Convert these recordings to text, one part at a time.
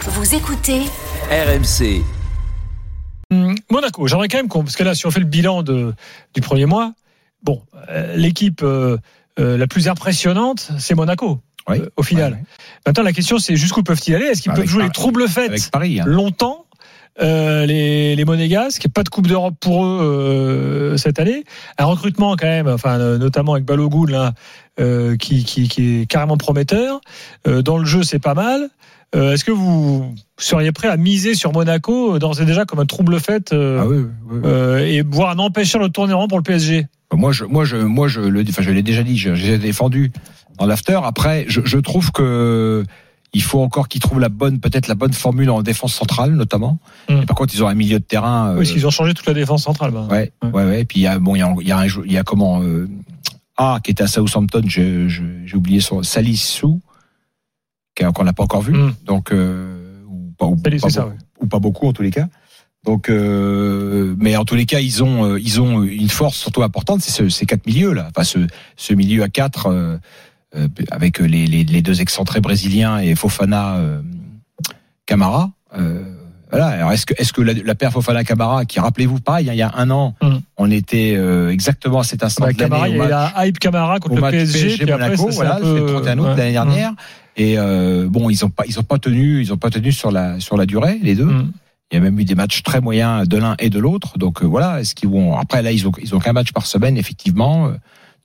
Vous écoutez RMC. Hum, Monaco, j'aimerais quand même qu'on. Parce que là, si on fait le bilan de, du premier mois, bon, euh, l'équipe euh, euh, la plus impressionnante, c'est Monaco. Oui. euh, au final. Ouais, ouais. Maintenant, la question, c'est jusqu'où peuvent-ils aller? Est-ce qu'ils peuvent jouer les troubles faits Avec Paris. hein. longtemps euh, les, les Monégasques, pas de Coupe d'Europe pour eux euh, cette année. Un recrutement quand même, enfin euh, notamment avec Balogun là, euh, qui, qui, qui est carrément prometteur. Euh, dans le jeu, c'est pas mal. Euh, Est-ce que vous seriez prêt à miser sur Monaco euh, d'ores et déjà comme un trouble fait euh, Ah oui, oui, oui. et voire un empêcheur de tourner rond pour le PSG Moi, je, moi, je, moi, je le, enfin, je l'ai déjà dit, je- j'ai défendu dans l'after. Après, je, je trouve que il faut encore qu'ils trouvent la bonne, peut-être la bonne formule en défense centrale, notamment. Mm. Et par contre, ils ont un milieu de terrain. Oui, euh, qu'ils ont changé toute la défense centrale. bah. Ouais, Ouais. ouais, ouais. Et puis il y a, bon, il y a, il y a, un jou- il y a comment, euh, ah, qui était à Southampton, j'ai oublié son Salissou, qu'on n'a pas encore vu. Donc, euh, ou pas, ou, Salis, pas c'est ça, beaucoup, ouais. ou pas beaucoup en tous les cas. Donc, euh, mais en tous les cas, ils ont, euh, ils ont une force surtout importante, c'est ce, ces quatre milieux là. Enfin, ce, ce milieu à quatre euh, avec les, les, les deux excentrés brésiliens et Fofana, Camara. Euh, voilà. Alors, est-ce que, est-ce que la, la paire Fofana Camara, qui rappelez-vous pareil, hein, il y a un an, Mm. on était euh, exactement à cet instant Bah, de Camara, il y a la hype Camara contre le PSG, puis après, Monaco, voilà, peu, c'est le 31 août ouais. l'année dernière. Et euh, bon, ils ont pas, ils ont pas tenu, ils ont pas tenu sur la sur la durée, les deux. Mm. Il y a même eu des matchs très moyens de l'un et de l'autre. Donc euh, voilà, est-ce qu'ils vont après là ils ont ils ont qu'un match par semaine effectivement. Euh,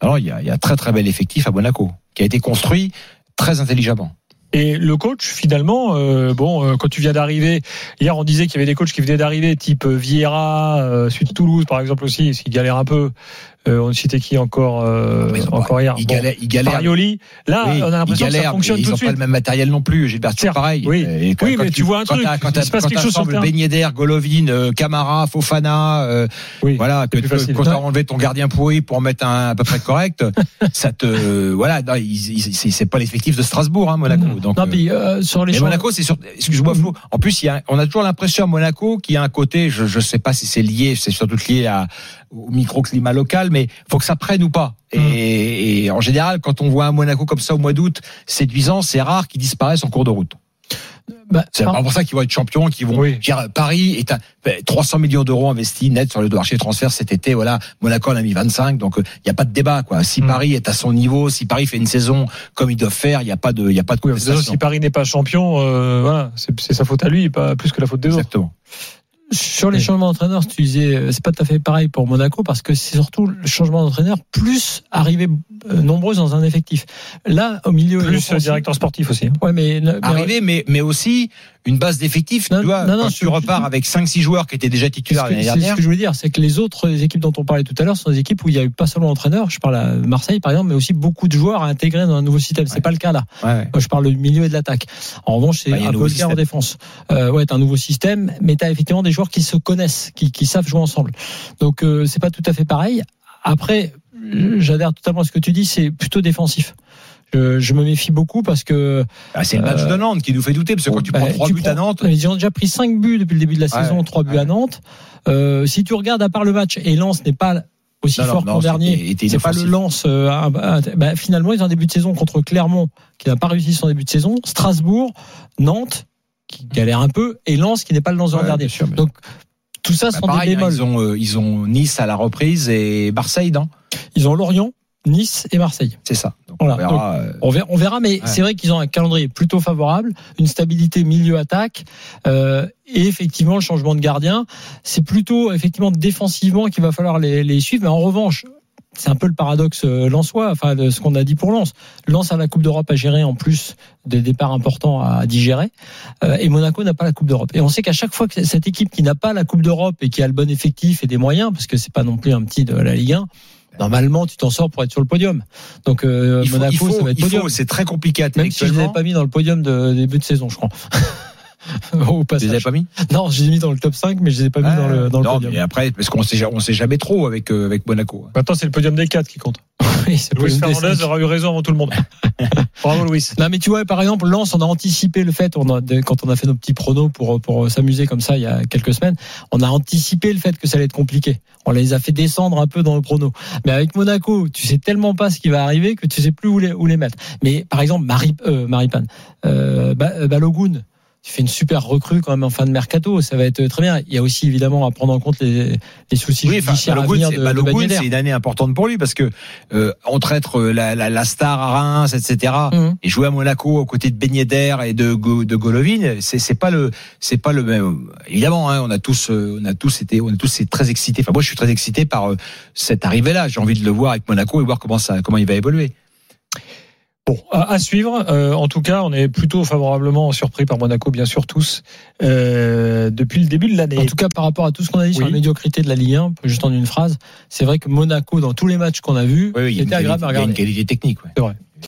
Alors il y a il y a un très très bel effectif à Monaco qui a été construit très intelligemment. Et le coach, finalement, euh, bon, euh, quand tu viens d'arriver, hier on disait qu'il y avait des coachs qui venaient d'arriver, type euh, Vieira, euh, suite Toulouse par exemple aussi, qu'il galère un peu. Euh, on citait qui encore, euh, ont encore pas- hier. Ils Bon, galèrent, ils galèrent. Farioli. Là, Oui, on a l'impression ils que ça galèrent, fonctionne mais tout ils de ont suite. pas le même matériel non plus. Gilbert, c'est pareil. oui. Et quand- Oui, quand mais tu vois un quand truc, Quand il se passe quelque chose sur le t'assembles terrain. Yedder, Golovin, euh, Camara, Fofana, euh, Oui, voilà, que tu- quand t'as enlevé ton gardien pourri pour en mettre un à peu près correct, ça te, voilà, c'est pas l'effectif de Strasbourg, hein, Monaco. Donc, non, puis euh, sur les Monaco, c'est sur. Excuse-moi, Flo. En plus, il y a, on a toujours l'impression à Monaco qu'il y a un côté, je je sais pas si c'est lié, c'est surtout lié à, au microclimat local, mais faut que ça prenne ou pas. Et, et en général, quand on voit un Monaco comme ça au mois d'août, séduisant, c'est rare qu'il disparaisse en cours de route. bah, C'est pas pour ça qu'ils vont être champions, qu'ils vont. Oui. Dire, Paris est ben, 300 millions d'euros investis net sur le marché transfert cet été. Voilà, Monaco en a mis 25, donc il n'y a pas de débat quoi. Si Mm. Paris est à son niveau, si Paris fait une saison comme ils doivent faire, il n'y a pas de, il y a pas de Oui, de toute façon, contestation. si Paris n'est pas champion, euh, voilà, c'est sa faute à lui, pas plus que la faute des autres. Exactement. Sur les Oui. changements d'entraîneur, tu disais, euh, c'est pas tout à fait pareil pour Monaco parce que c'est surtout le changement d'entraîneur plus arriver euh, nombreux dans un effectif. Là, au milieu, Plus offensif- directeur sportif aussi. hein. Ouais, mais, mais- Arriver, mais, mais aussi une base d'effectifs. Non, Tu vois, non, non, quand tu repars avec 5-6 joueurs qui étaient déjà titulaires l'année c'est ce dernière. que je voulais dire, c'est que les autres équipes dont on parlait tout à l'heure sont des équipes où il y a eu pas seulement l'entraîneur, je parle à Marseille par exemple, mais aussi beaucoup de joueurs à intégrer dans un nouveau système. C'est Ouais. pas le cas là. Ouais. Moi, je parle du milieu et de l'attaque. En revanche, c'est Bah, un un peu en système. défense. Euh, ouais, t'as un nouveau système, mais t'as effectivement des joueurs qui se connaissent, qui, qui savent jouer ensemble. Donc, euh, c'est pas tout à fait pareil. Après, j'adhère totalement à ce que tu dis, c'est plutôt défensif. Je, je me méfie beaucoup parce que Ah, c'est le match Euh, de Nantes qui nous fait douter, parce que quand tu bah, prends 3 buts prends- à Nantes, Ils ont déjà pris 5 buts depuis le début de la Ouais, saison, 3 buts ouais. à Nantes. Euh, si tu regardes à part le match, et Lens n'est pas aussi Non, fort qu'en dernier, c'est pas le. Lens. euh, bah, finalement, ils ont un début de saison contre Clermont qui n'a pas réussi son début de saison, Strasbourg, Nantes qui galère un peu, et Lens qui n'est pas le Lens de l'an Ouais, dernier. bien sûr, mais- Donc tout ça bah, sont pareil, des hein, bémols. ils, ont, euh, ils ont Nice à la reprise et Marseille, non? Ils ont Lorient, Nice et Marseille. C'est ça. Voilà. on verra. euh, On verra, on verra mais c'est vrai qu'ils ont un calendrier plutôt favorable, une stabilité milieu-attaque, euh, et effectivement le changement de gardien. C'est plutôt effectivement défensivement qu'il va falloir les, les suivre. Mais en revanche, c'est un peu le paradoxe euh, lensois, enfin de ce qu'on a dit pour Lens. Lens a la Coupe d'Europe à gérer en plus des départs importants à digérer, euh, et Monaco n'a pas la Coupe d'Europe. Et on sait qu'à chaque fois que cette équipe qui n'a pas la Coupe d'Europe et qui a le bon effectif et des moyens, parce que c'est pas non plus un petit de la Ligue 1. Normalement, tu t'en sors pour être sur le podium. Donc euh, faut, Monaco, faut- ça va être podium. c'est très compliqué Même si je les intellectuellement. avais pas mis dans le podium de début de saison, je crois. Au Tu les avais passage. pas mis? Non, je les ai mis dans le top 5, mais je les ai pas mis dans le, dans le non, podium. mais après, parce qu'on sait, on sait jamais trop avec, euh, avec Monaco. Maintenant, c'est le podium des quatre qui compte. Oui, Louis Fernandez aura eu raison avant tout le monde. Bravo, Louis. Non, mais tu vois, par exemple, Lens, on a anticipé le fait, on a, quand on a fait nos petits pronos pour, pour s'amuser comme ça il y a quelques semaines, on a anticipé le fait que ça allait être compliqué. On les a fait descendre un peu dans le prono. Mais avec Monaco, tu sais tellement pas ce qui va arriver que tu sais plus où les, où les mettre. Mais par exemple, Marie, euh, Maripane, euh, Ba- euh, Balogun, tu fais une super recrue quand même en fin de mercato, ça va être très bien. Il y a aussi évidemment à prendre en compte les, les soucis Oui, enfin, judiciaires à venir c'est de, de Balogun, Ben Yedder. c'est une année importante pour lui parce que euh, entre être euh, la, la, la star à Reims, etc. Mhm. et jouer à Monaco aux côtés de Ben Yedder et de, de Golovin, c'est c'est pas le c'est pas le même. Évidemment, hein, on a tous euh, on a tous été on a tous été très excités. Enfin moi je suis très excité par euh, cette arrivée là. J'ai envie de le voir avec Monaco et voir comment ça comment il va évoluer. Bon, à, à suivre. Euh, en tout cas, on est plutôt favorablement surpris par Monaco, bien sûr tous, euh, depuis le début de l'année. En tout cas, par rapport à tout ce qu'on a dit sur la médiocrité de la Ligue 1, juste en une phrase, c'est vrai que Monaco, dans tous les matchs qu'on a vus, Oui, c'était agréable à il y a une regarder. qualité technique. ouais. C'est vrai.